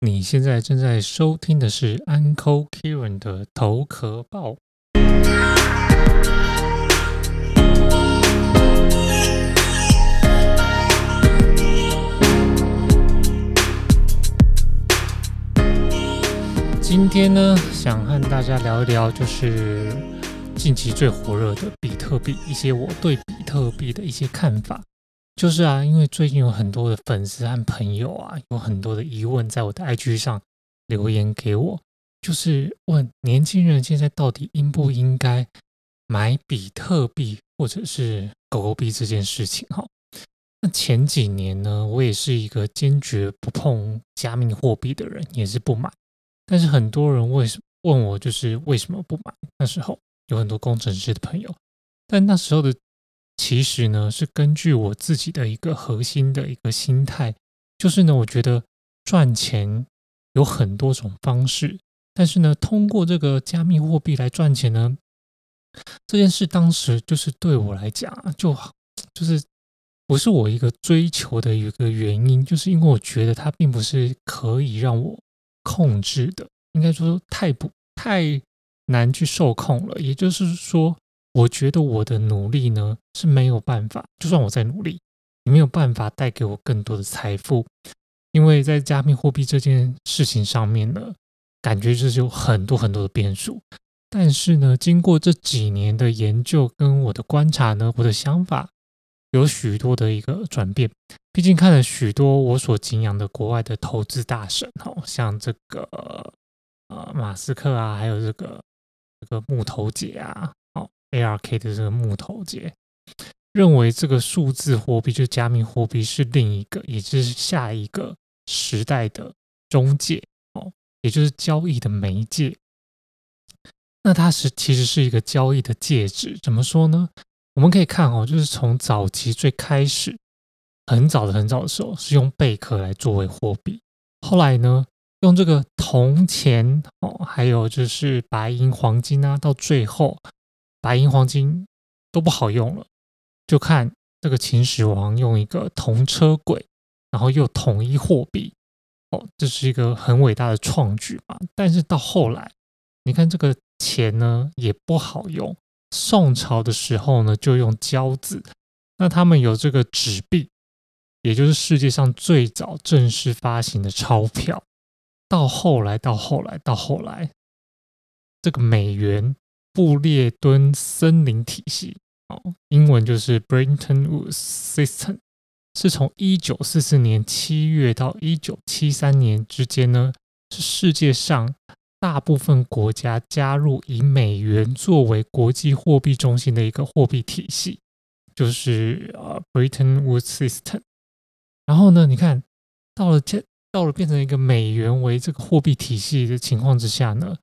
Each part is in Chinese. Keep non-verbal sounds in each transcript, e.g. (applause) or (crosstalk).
你现在正在收听的是 Uncle Kieran 的头壳报。今天呢，想和大家聊一聊，就是近期最火热的比特币，一些我对比特币的一些看法。就是啊，因为最近有很多的粉丝和朋友啊，有很多的疑问，在我的 IG 上留言给我，就是问年轻人现在到底应不应该买比特币或者是狗狗币这件事情哈。那前几年呢，我也是一个坚决不碰加密货币的人，也是不买。但是很多人为什问我，就是为什么不买？那时候有很多工程师的朋友，但那时候的。其实呢，是根据我自己的一个核心的一个心态，就是呢，我觉得赚钱有很多种方式，但是呢，通过这个加密货币来赚钱呢，这件事当时就是对我来讲，就，就是不是我一个追求的一个原因，就是因为我觉得它并不是可以让我控制的，应该说太不太难去受控了，也就是说。我觉得我的努力呢是没有办法，就算我在努力，也没有办法带给我更多的财富，因为在加密货币这件事情上面呢，感觉就是有很多很多的变数。但是呢，经过这几年的研究跟我的观察呢，我的想法有许多的一个转变。毕竟看了许多我所敬仰的国外的投资大神，哦，像这个呃马斯克啊，还有这个这个木头姐啊。ARK 的这个木头姐认为，这个数字货币就加密货币是另一个，也就是下一个时代的中介哦，也就是交易的媒介。那它是其实是一个交易的介质。怎么说呢？我们可以看哦，就是从早期最开始，很早的很早的时候，是用贝壳来作为货币。后来呢，用这个铜钱哦，还有就是白银、黄金啊，到最后。白银、黄金都不好用了，就看这个秦始皇用一个铜车轨，然后又统一货币，哦，这是一个很伟大的创举嘛。但是到后来，你看这个钱呢也不好用。宋朝的时候呢，就用交子，那他们有这个纸币，也就是世界上最早正式发行的钞票。到后来，到后来，到后来，这个美元。布列敦森林体系，哦，英文就是 Bretton Woods System，是从一九四四年七月到一九七三年之间呢，是世界上大部分国家加入以美元作为国际货币中心的一个货币体系，就是呃 Bretton Woods System。然后呢，你看到了这到了变成一个美元为这个货币体系的情况之下呢？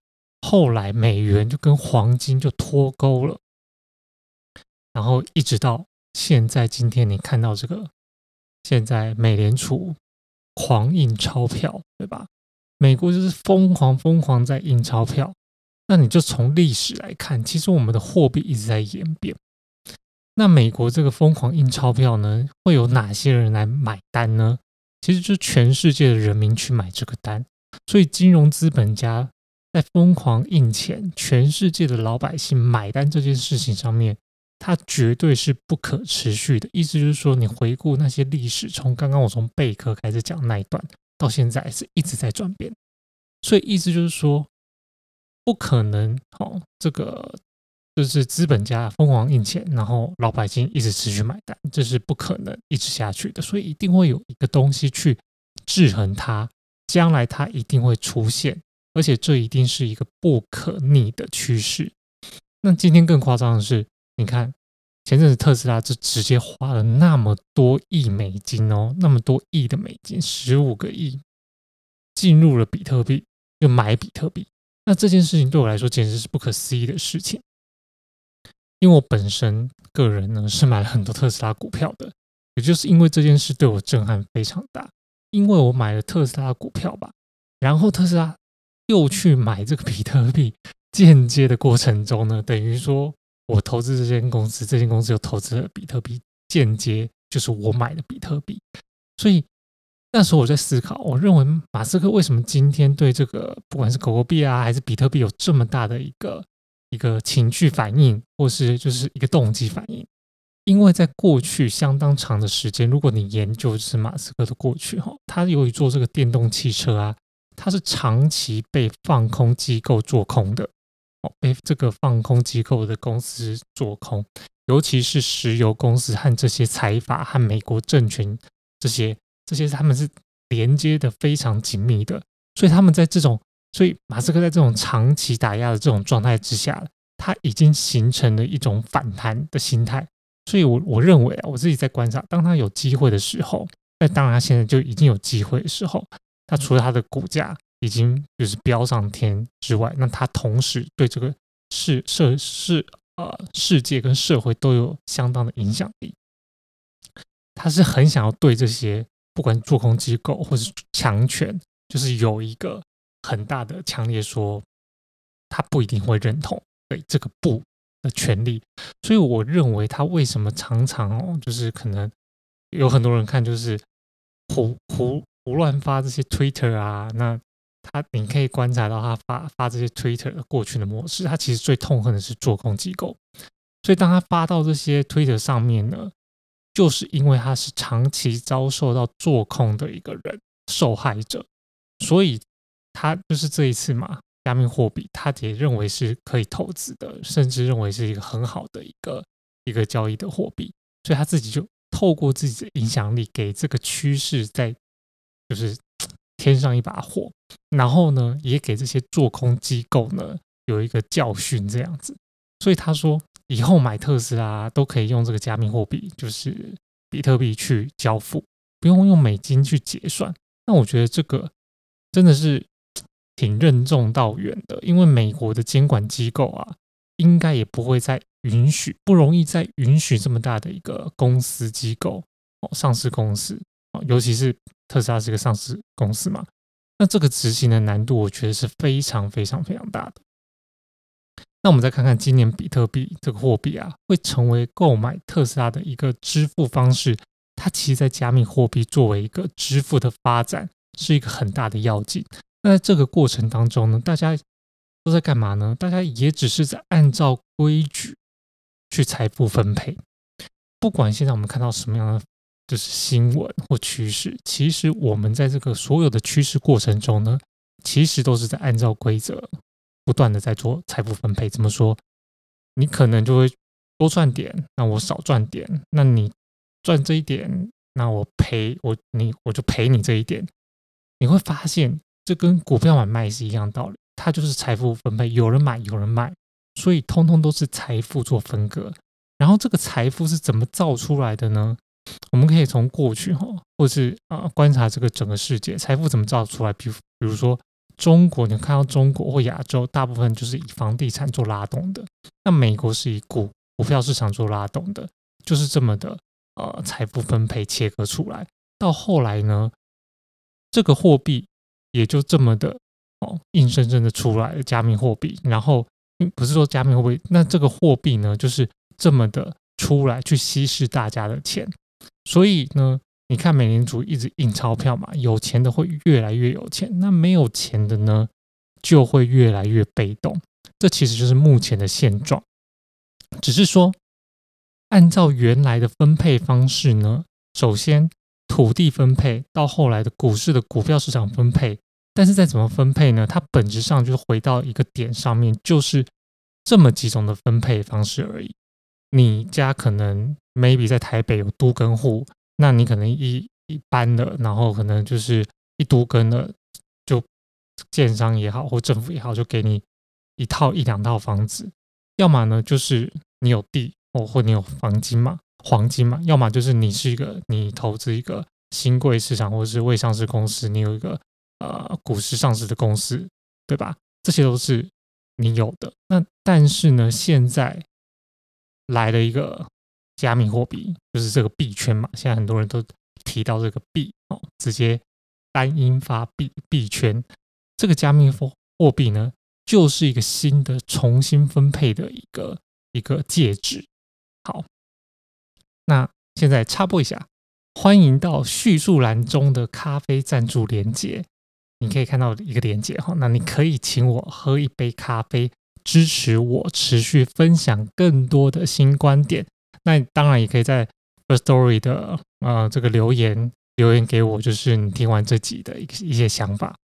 后来美元就跟黄金就脱钩了，然后一直到现在今天，你看到这个，现在美联储狂印钞票，对吧？美国就是疯狂疯狂在印钞票。那你就从历史来看，其实我们的货币一直在演变。那美国这个疯狂印钞票呢，会有哪些人来买单呢？其实就全世界的人民去买这个单，所以金融资本家。在疯狂印钱，全世界的老百姓买单这件事情上面，它绝对是不可持续的。意思就是说，你回顾那些历史，从刚刚我从贝壳开始讲那一段，到现在是一直在转变。所以意思就是说，不可能哦，这个就是资本家疯狂印钱，然后老百姓一直持续买单，这是不可能一直下去的。所以一定会有一个东西去制衡它，将来它一定会出现。而且这一定是一个不可逆的趋势。那今天更夸张的是，你看前阵子特斯拉就直接花了那么多亿美金哦，那么多亿的美金，十五个亿进入了比特币，又买比特币。那这件事情对我来说简直是不可思议的事情。因为我本身个人呢是买了很多特斯拉股票的，也就是因为这件事对我震撼非常大。因为我买了特斯拉股票吧，然后特斯拉。又去买这个比特币，间接的过程中呢，等于说我投资这间公司，这间公司又投资了比特币，间接就是我买的比特币。所以那时候我在思考，我认为马斯克为什么今天对这个不管是狗狗币啊还是比特币有这么大的一个一个情绪反应，或是就是一个动机反应？因为在过去相当长的时间，如果你研究是马斯克的过去哈，他由于做这个电动汽车啊，他是长期被放空机构做空的哦，被这个放空机构的公司做空，尤其是石油公司和这些财阀和美国政权这些。这些他们是连接的非常紧密的，所以他们在这种，所以马斯克在这种长期打压的这种状态之下，他已经形成了一种反弹的心态。所以，我我认为啊，我自己在观察，当他有机会的时候，那当然现在就已经有机会的时候，他除了他的股价已经就是飙上天之外，那他同时对这个世社世呃世界跟社会都有相当的影响力。他是很想要对这些。不管做空机构或是强权，就是有一个很大的强烈说，他不一定会认同对这个不的权利，所以我认为他为什么常常哦，就是可能有很多人看就是胡胡胡乱发这些 Twitter 啊，那他你可以观察到他发发这些 Twitter 的过去的模式，他其实最痛恨的是做空机构，所以当他发到这些 Twitter 上面呢。就是因为他是长期遭受到做空的一个人受害者，所以他就是这一次嘛，加密货币他也认为是可以投资的，甚至认为是一个很好的一个一个交易的货币，所以他自己就透过自己的影响力给这个趋势在就是 (tsk) 添上一把火，然后呢，也给这些做空机构呢有一个教训这样子，所以他说。以后买特斯拉都可以用这个加密货币，就是比特币去交付，不用用美金去结算。那我觉得这个真的是 (tsk) 挺任重道远的，因为美国的监管机构啊，应该也不会再允许，不容易再允许这么大的一个公司机构哦，上市公司哦，尤其是特斯拉是个上市公司嘛，那这个执行的难度，我觉得是非常非常非常大的。那我们再看看今年比特币这个货币啊，会成为购买特斯拉的一个支付方式。它其实，在加密货币作为一个支付的发展，是一个很大的要紧。那在这个过程当中呢，大家都在干嘛呢？大家也只是在按照规矩去财富分配。不管现在我们看到什么样的就是新闻或趋势，其实我们在这个所有的趋势过程中呢，其实都是在按照规则。不断的在做财富分配，怎么说？你可能就会多赚点，那我少赚点，那你赚这一点，那我赔我你我就赔你这一点。你会发现，这跟股票买卖是一样道理，它就是财富分配，有人买有人卖，所以通通都是财富做分割。然后这个财富是怎么造出来的呢？我们可以从过去哈，或是啊观察这个整个世界，财富怎么造出来？比如比如说。中国，你看到中国或亚洲，大部分就是以房地产做拉动的。那美国是以股股票市场做拉动的，就是这么的呃财富分配切割出来。到后来呢，这个货币也就这么的哦硬生生的出来加密货币。然后不是说加密货币，那这个货币呢就是这么的出来去稀释大家的钱。所以呢。你看，美联储一直印钞票嘛，有钱的会越来越有钱，那没有钱的呢，就会越来越被动。这其实就是目前的现状。只是说，按照原来的分配方式呢，首先土地分配，到后来的股市的股票市场分配，但是再怎么分配呢？它本质上就是回到一个点上面，就是这么几种的分配方式而已。你家可能 maybe 在台北有都跟户。那你可能一一般的，然后可能就是一都跟的，就建商也好或政府也好，就给你一套一两套房子。要么呢，就是你有地哦，或你有黄金嘛，黄金嘛；要么就是你是一个你投资一个新贵市场或者是未上市公司，你有一个呃股市上市的公司，对吧？这些都是你有的。那但是呢，现在来了一个。加密货币就是这个币圈嘛，现在很多人都提到这个币哦，直接单音发币币圈。这个加密货货币呢，就是一个新的重新分配的一个一个介质。好，那现在插播一下，欢迎到叙述栏中的咖啡赞助连接，你可以看到一个连接哈，那你可以请我喝一杯咖啡，支持我持续分享更多的新观点。那当然也可以在 First Story 的呃这个留言留言给我，就是你听完这集的一一些想法。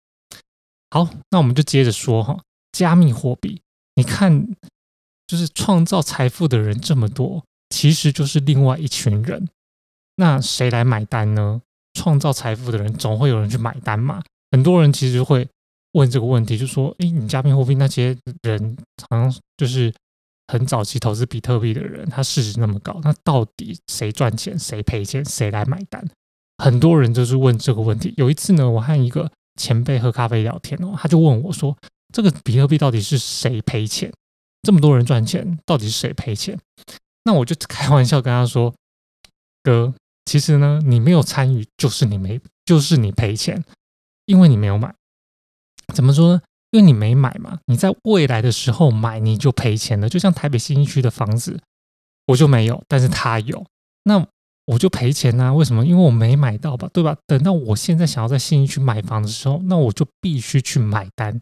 好，那我们就接着说哈，加密货币，你看，就是创造财富的人这么多，其实就是另外一群人。那谁来买单呢？创造财富的人总会有人去买单嘛。很多人其实会问这个问题，就说：诶，你加密货币那些人，好像就是很早期投资比特币的人，他市值那么高，那到底谁赚钱，谁赔钱，谁来买单？很多人就是问这个问题。有一次呢，我和一个前辈喝咖啡聊天哦，他就问我说：“这个比特币到底是谁赔钱？这么多人赚钱，到底是谁赔钱？”那我就开玩笑跟他说：“哥，其实呢，你没有参与，就是你没，就是你赔钱，因为你没有买。怎么说呢？因为你没买嘛。你在未来的时候买，你就赔钱了。就像台北新一区的房子，我就没有，但是他有。那。”我就赔钱呐？为什么？因为我没买到吧，对吧？等到我现在想要在新一区买房的时候，那我就必须去买单，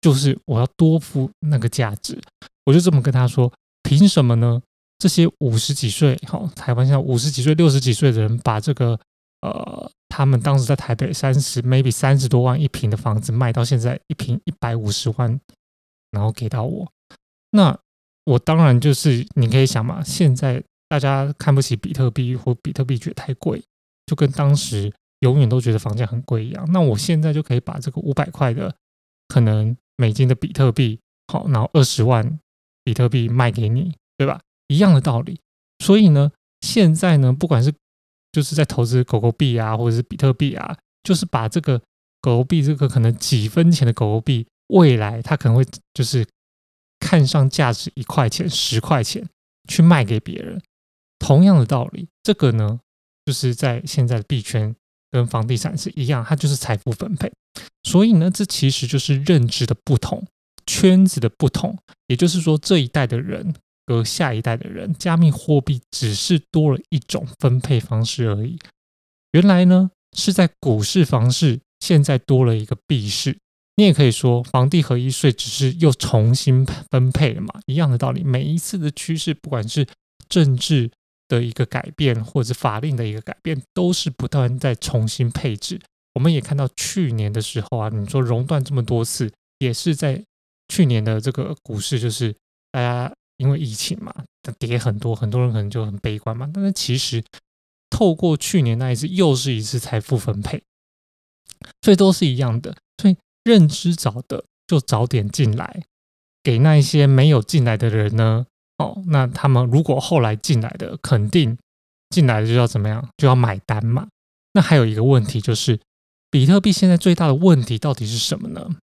就是我要多付那个价值。我就这么跟他说：凭什么呢？这些五十几岁，好，台湾现在五十几岁、六十几岁的人，把这个呃，他们当时在台北三十，maybe 三十多万一平的房子卖到现在一平一百五十万，然后给到我，那我当然就是你可以想嘛，现在。大家看不起比特币，或比特币觉得太贵，就跟当时永远都觉得房价很贵一样。那我现在就可以把这个五百块的可能美金的比特币，好，然后二十万比特币卖给你，对吧？一样的道理。所以呢，现在呢，不管是就是在投资狗狗币啊，或者是比特币啊，就是把这个狗狗币这个可能几分钱的狗狗币，未来它可能会就是看上价值一块钱、十块钱去卖给别人。同样的道理，这个呢，就是在现在的币圈跟房地产是一样，它就是财富分配。所以呢，这其实就是认知的不同，圈子的不同。也就是说，这一代的人和下一代的人，加密货币只是多了一种分配方式而已。原来呢，是在股市房市，现在多了一个币市。你也可以说，房地合一税只是又重新分配了嘛，一样的道理。每一次的趋势，不管是政治。的一个改变，或者法令的一个改变，都是不断在重新配置。我们也看到去年的时候啊，你说熔断这么多次，也是在去年的这个股市，就是大家因为疫情嘛，它跌很多，很多人可能就很悲观嘛。但是其实透过去年那一次，又是一次财富分配，所以都是一样的。所以认知早的就早点进来，给那一些没有进来的人呢。哦，那他们如果后来进来的，肯定进来的就要怎么样，就要买单嘛。那还有一个问题就是，比特币现在最大的问题到底是什么呢？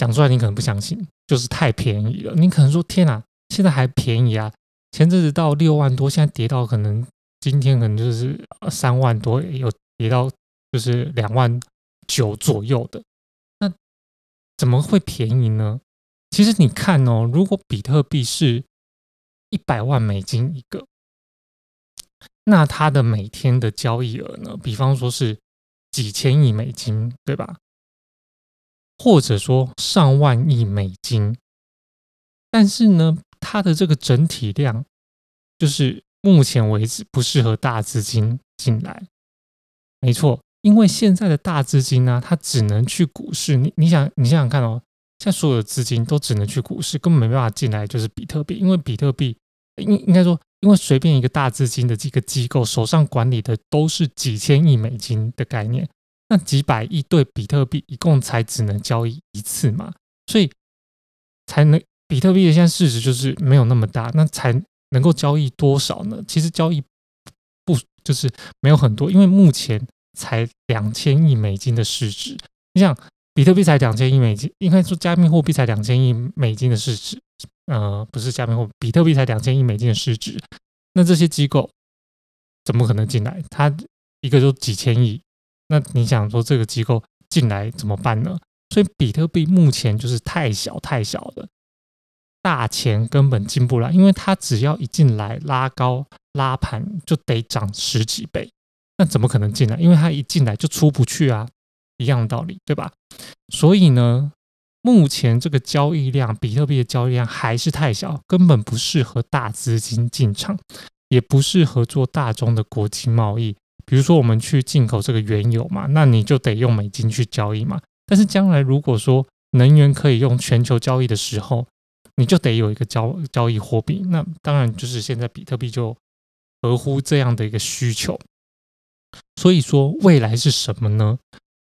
讲出来你可能不相信，就是太便宜了。你可能说天哪，现在还便宜啊？前阵子到六万多，现在跌到可能今天可能就是三万多，有跌到就是两万九左右的。那怎么会便宜呢？其实你看哦，如果比特币是一百万美金一个，那它的每天的交易额呢？比方说是几千亿美金，对吧？或者说上万亿美金，但是呢，它的这个整体量就是目前为止不适合大资金进来。没错，因为现在的大资金呢，它只能去股市。你你想，你想想看哦。现在所有的资金都只能去股市，根本没办法进来，就是比特币。因为比特币应应该说，因为随便一个大资金的这个机构手上管理的都是几千亿美金的概念，那几百亿对比特币一共才只能交易一次嘛，所以才能比特币的现在市值就是没有那么大，那才能够交易多少呢？其实交易不就是没有很多，因为目前才两千亿美金的市值，你想。比特币才两千亿美金，应该说加密货币才两千亿美金的市值，呃，不是加密货币，比特币才两千亿美金的市值，那这些机构怎么可能进来？它一个就几千亿，那你想说这个机构进来怎么办呢？所以比特币目前就是太小太小了，大钱根本进不来，因为它只要一进来拉高拉盘就得涨十几倍，那怎么可能进来？因为它一进来就出不去啊，一样的道理，对吧？所以呢，目前这个交易量，比特币的交易量还是太小，根本不适合大资金进场，也不适合做大宗的国际贸易。比如说，我们去进口这个原油嘛，那你就得用美金去交易嘛。但是将来如果说能源可以用全球交易的时候，你就得有一个交交易货币。那当然就是现在比特币就合乎这样的一个需求。所以说，未来是什么呢？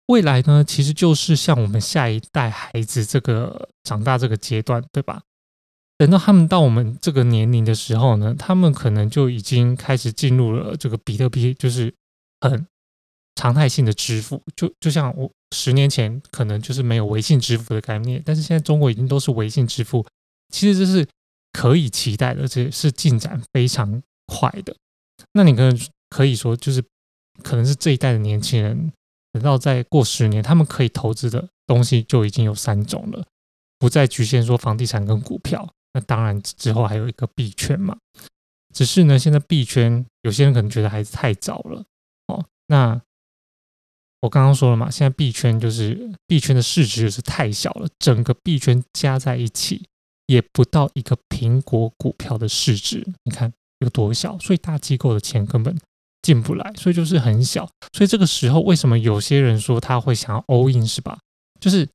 未来呢，其实就是像我们下一代孩子这个长大这个阶段，对吧？等到他们到我们这个年龄的时候呢，他们可能就已经开始进入了这个比特币，就是很常态性的支付。就就像我十年前可能就是没有微信支付的概念，但是现在中国已经都是微信支付。其实这是可以期待的，这是进展非常快的。那你可能可以说，就是。可能是这一代的年轻人，等到再过十年，他们可以投资的东西就已经有三种了，不再局限说房地产跟股票。那当然之后还有一个币圈嘛。只是呢，现在币圈有些人可能觉得还是太早了。那我刚刚说了嘛，现在币圈就是币圈的市值就是太小了，整个币圈加在一起也不到一个苹果股票的市值。你看有多小，所以大机构的钱根本。进不来，所以就是很小。所以这个时候，为什么有些人说他会想要 all in 是吧？就是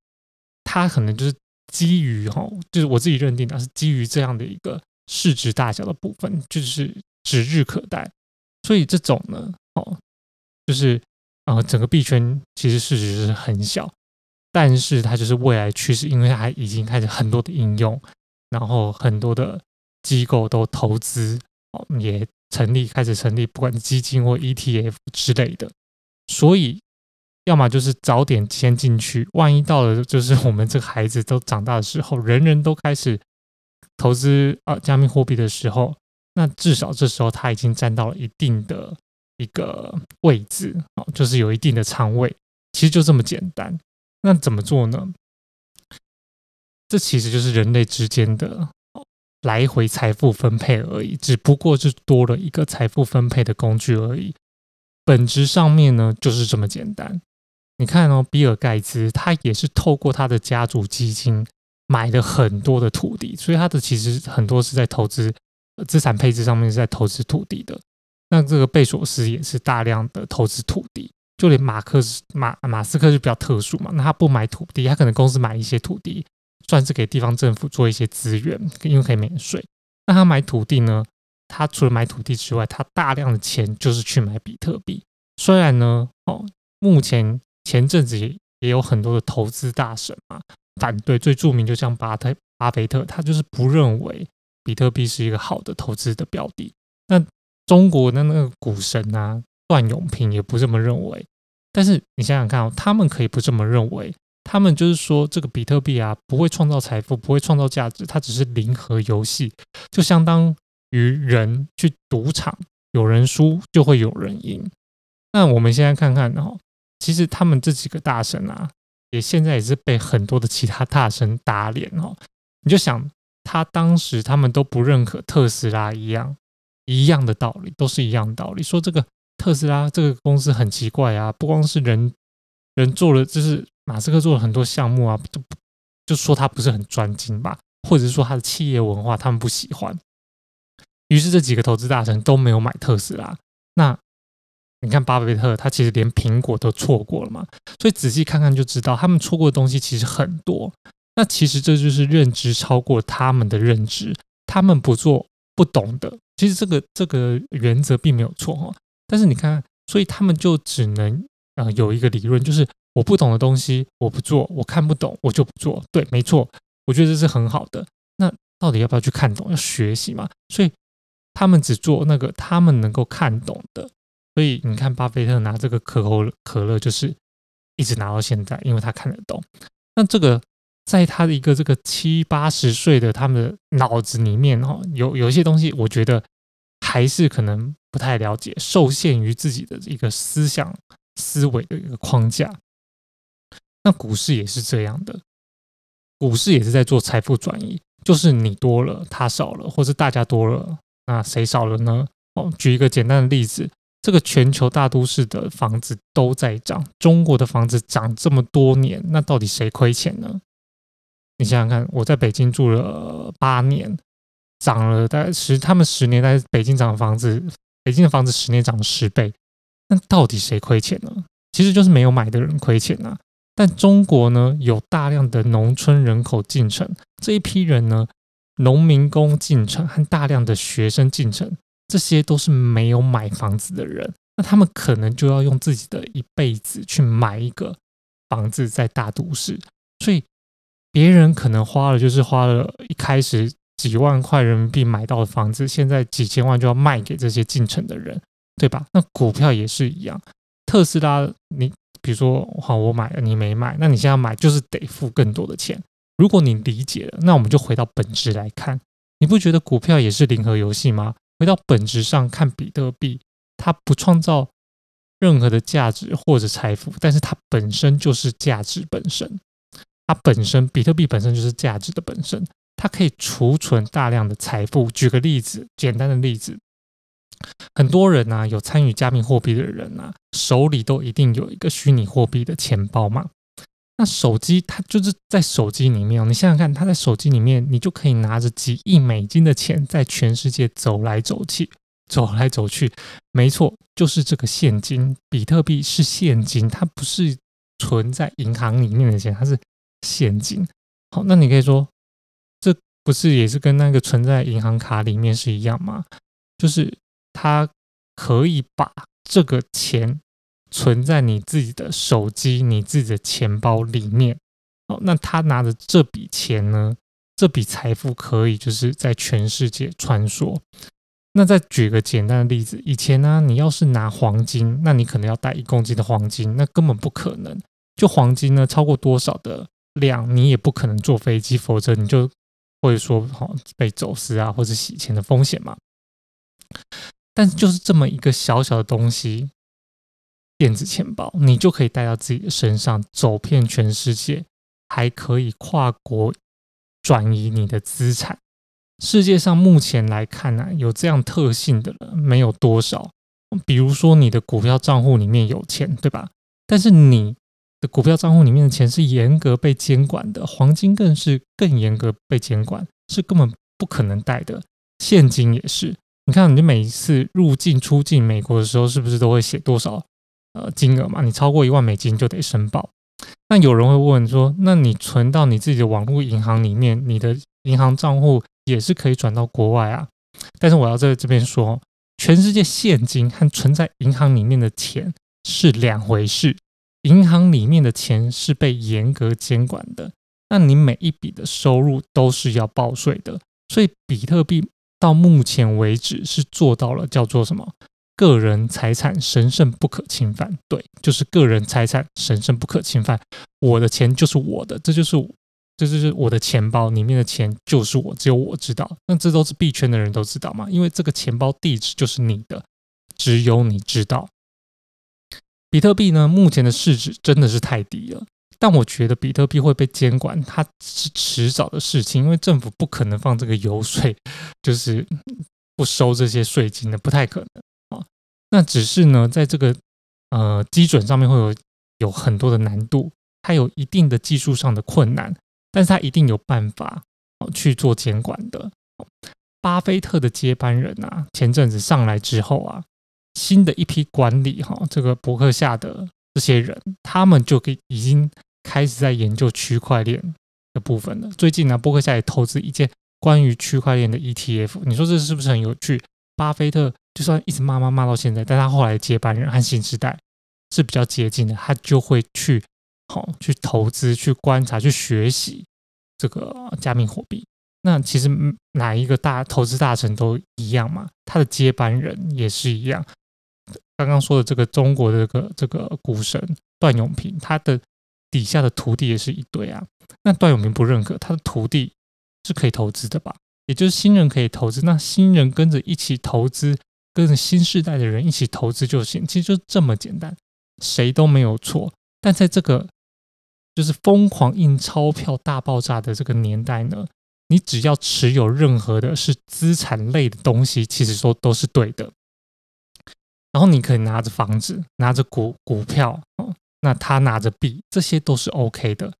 他可能就是基于哈，就是我自己认定的是基于这样的一个市值大小的部分，就是指日可待。所以这种呢，哦，就是呃，整个币圈其实市值是很小，但是它就是未来趋势，因为它已经开始很多的应用，然后很多的机构都投资哦，也。成立开始成立，不管是基金或 ETF 之类的，所以要么就是早点先进去，万一到了就是我们这个孩子都长大的时候，人人都开始投资啊加密货币的时候，那至少这时候他已经占到了一定的一个位置哦，就是有一定的仓位，其实就这么简单。那怎么做呢？这其实就是人类之间的。来回财富分配而已，只不过是多了一个财富分配的工具而已。本质上面呢，就是这么简单。你看哦，比尔盖茨他也是透过他的家族基金买了很多的土地，所以他的其实很多是在投资资产配置上面是在投资土地的。那这个贝索斯也是大量的投资土地，就连马克思马马斯克就比较特殊嘛，那他不买土地，他可能公司买一些土地。算是给地方政府做一些资源，因为可以免税。那他买土地呢？他除了买土地之外，他大量的钱就是去买比特币。虽然呢，哦，目前前阵子也也有很多的投资大神嘛反对，最著名就像巴特巴菲特，他就是不认为比特币是一个好的投资的标的。那中国的那个股神啊，段永平也不这么认为。但是你想想看哦，他们可以不这么认为。他们就是说，这个比特币啊，不会创造财富，不会创造价值，它只是零和游戏，就相当于人去赌场，有人输就会有人赢。那我们现在看看哦，其实他们这几个大神啊，也现在也是被很多的其他大神打脸哦。你就想，他当时他们都不认可特斯拉一样，一样的道理，都是一样的道理，说这个特斯拉这个公司很奇怪啊，不光是人人做了，就是。马斯克做了很多项目啊，就就说他不是很专精吧，或者是说他的企业文化他们不喜欢，于是这几个投资大臣都没有买特斯拉。那你看巴菲特，他其实连苹果都错过了嘛，所以仔细看看就知道，他们错过的东西其实很多。那其实这就是认知超过他们的认知，他们不做不懂的。其实这个这个原则并没有错哈，但是你看，所以他们就只能呃有一个理论就是。我不懂的东西，我不做；我看不懂，我就不做。对，没错，我觉得这是很好的。那到底要不要去看懂？要学习嘛？所以他们只做那个他们能够看懂的。所以你看，巴菲特拿这个可口可乐，就是一直拿到现在，因为他看得懂。那这个在他的一个这个七八十岁的他们的脑子里面，哈，有有一些东西，我觉得还是可能不太了解，受限于自己的一个思想思维的一个框架。那股市也是这样的，股市也是在做财富转移，就是你多了，他少了，或是大家多了，那谁少了呢？哦，举一个简单的例子，这个全球大都市的房子都在涨，中国的房子涨这么多年，那到底谁亏钱呢？你想想看，我在北京住了八年，涨了大概十，他们十年在北京涨房子，北京的房子十年涨了十倍，那到底谁亏钱呢？其实就是没有买的人亏钱呐。但中国呢，有大量的农村人口进城，这一批人呢，农民工进城和大量的学生进城，这些都是没有买房子的人，那他们可能就要用自己的一辈子去买一个房子在大都市，所以。别人可能花了，就是花了一开始几万块人民币买到的房子，现在几千万就要卖给这些进城的人，对吧？那股票也是一样，特斯拉，你比如说，好，我买了，你没买，那你现在买就是得付更多的钱。如果你理解了，那我们就回到本质来看，你不觉得股票也是零和游戏吗？回到本质上看，比特币它不创造任何的价值或者财富，但是它本身就是价值本身。它本身，比特币本身就是价值的本身，它可以储存大量的财富。举个例子，简单的例子，很多人呢有参与加密货币的人呢，手里都一定有一个虚拟货币的钱包嘛。那手机它就是在手机里面，你想想看，它在手机里面，你就可以拿着几亿美金的钱在全世界走来走去，走来走去。没错，就是这个现金，比特币是现金，它不是存在银行里面的钱，它是。现金，好，那你可以说，这不是也是跟那个存在银行卡里面是一样吗？就是它可以把这个钱存在你自己的手机、你自己的钱包里面。好，那他拿着这笔钱呢，这笔财富可以就是在全世界穿梭。那再举个简单的例子，以前呢，你要是拿黄金，那你可能要带一公斤的黄金，那根本不可能。就黄金呢，超过多少的？量你也不可能坐飞机，否则你就会说好被走私啊，或者洗钱的风险嘛。但是就是这么一个小小的东西，电子钱包，你就可以带到自己的身上，走遍全世界，还可以跨国转移你的资产。世界上目前来看呢，有这样特性的人没有多少。比如说你的股票账户里面有钱，对吧？但是你。股票账户里面的钱是严格被监管的，黄金更是更严格被监管，是根本不可能带的。现金也是，你看，你每一次入境出境美国的时候，是不是都会写多少呃金额嘛？你超过一万美金就得申报。那有人会问说，那你存到你自己的网络银行里面，你的银行账户也是可以转到国外啊？但是我要在这边说，全世界现金和存在银行里面的钱是两回事。银行里面的钱是被严格监管的，那你每一笔的收入都是要报税的。所以比特币到目前为止是做到了叫做什么？个人财产神圣不可侵犯。对，就是个人财产神圣不可侵犯。我的钱就是我的，这就是这就是我的钱包里面的钱就是我，只有我知道。那这都是币圈的人都知道嘛？因为这个钱包地址就是你的，只有你知道。比特币呢，目前的市值真的是太低了。但我觉得比特币会被监管，它是迟早的事情，因为政府不可能放这个油税，(laughs) 就是不收这些税金的，不太可能啊。那只是呢，在这个呃基准上面会有有很多的难度，它有一定的技术上的困难，但是它一定有办法去做监管的。巴菲特的接班人啊，前阵子上来之后啊。新的一批管理哈，这个博客下的这些人，他们就给已经开始在研究区块链的部分了。最近呢，博客下也投资一件关于区块链的 ETF，你说这是不是很有趣？巴菲特就算一直骂骂骂到现在，但他后来接班人和新时代是比较接近的，他就会去好去投资、去观察、去学习这个加密货币。那其实哪一个大投资大臣都一样嘛，他的接班人也是一样。刚刚说的这个中国的这个这个股神段永平，他的底下的徒弟也是一堆啊。那段永平不认可他的徒弟是可以投资的吧？也就是新人可以投资，那新人跟着一起投资，跟着新时代的人一起投资就行。其实就这么简单，谁都没有错。但在这个就是疯狂印钞票大爆炸的这个年代呢，你只要持有任何的是资产类的东西，其实说都是对的。然后你可以拿着房子，拿着股股票哦，那他拿着币，这些都是 OK 的。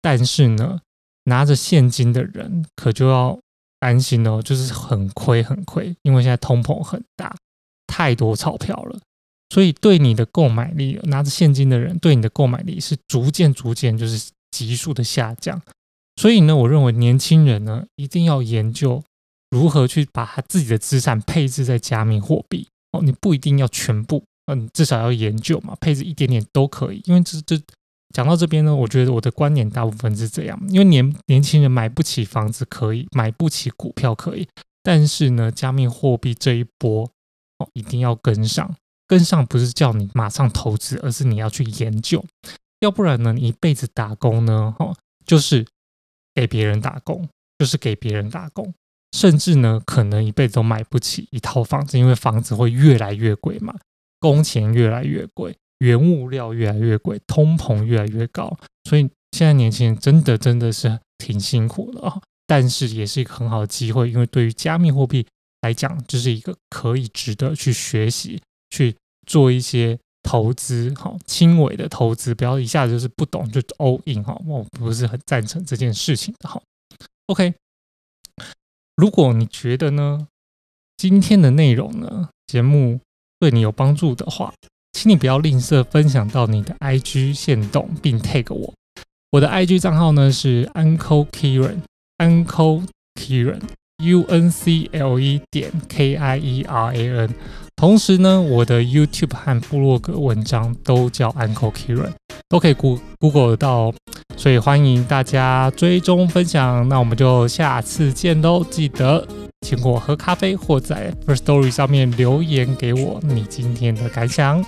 但是呢，拿着现金的人可就要担心哦，就是很亏很亏，因为现在通膨很大，太多钞票了，所以对你的购买力，拿着现金的人对你的购买力是逐渐逐渐就是急速的下降。所以呢，我认为年轻人呢一定要研究如何去把他自己的资产配置在加密货币。哦，你不一定要全部，嗯，至少要研究嘛，配置一点点都可以。因为这这讲到这边呢，我觉得我的观点大部分是这样：，因为年年轻人买不起房子可以，买不起股票可以，但是呢，加密货币这一波哦，一定要跟上。跟上不是叫你马上投资，而是你要去研究，要不然呢，你一辈子打工呢，哈，就是给别人打工，就是给别人打工。甚至呢，可能一辈子都买不起一套房子，因为房子会越来越贵嘛，工钱越来越贵，原物料越来越贵，通膨越来越高，所以现在年轻人真的真的是挺辛苦的啊。但是也是一个很好的机会，因为对于加密货币来讲，这是一个可以值得去学习、去做一些投资，哈，轻微的投资，不要一下子就是不懂就 all in 哈，我不是很赞成这件事情的哈。OK。如果你觉得呢，今天的内容呢，节目对你有帮助的话，请你不要吝啬分享到你的 IG 线动，并 tag 我。我的 IG 账号呢是 Uncle Kieran，Uncle Kieran，U N C L E 点 K I E R A N。同时呢，我的 YouTube 和部落格文章都叫 Uncle Kieran，都可以 Google 到。所以欢迎大家追踪分享，那我们就下次见喽！记得请我喝咖啡，或在 First Story 上面留言给我你今天的感想。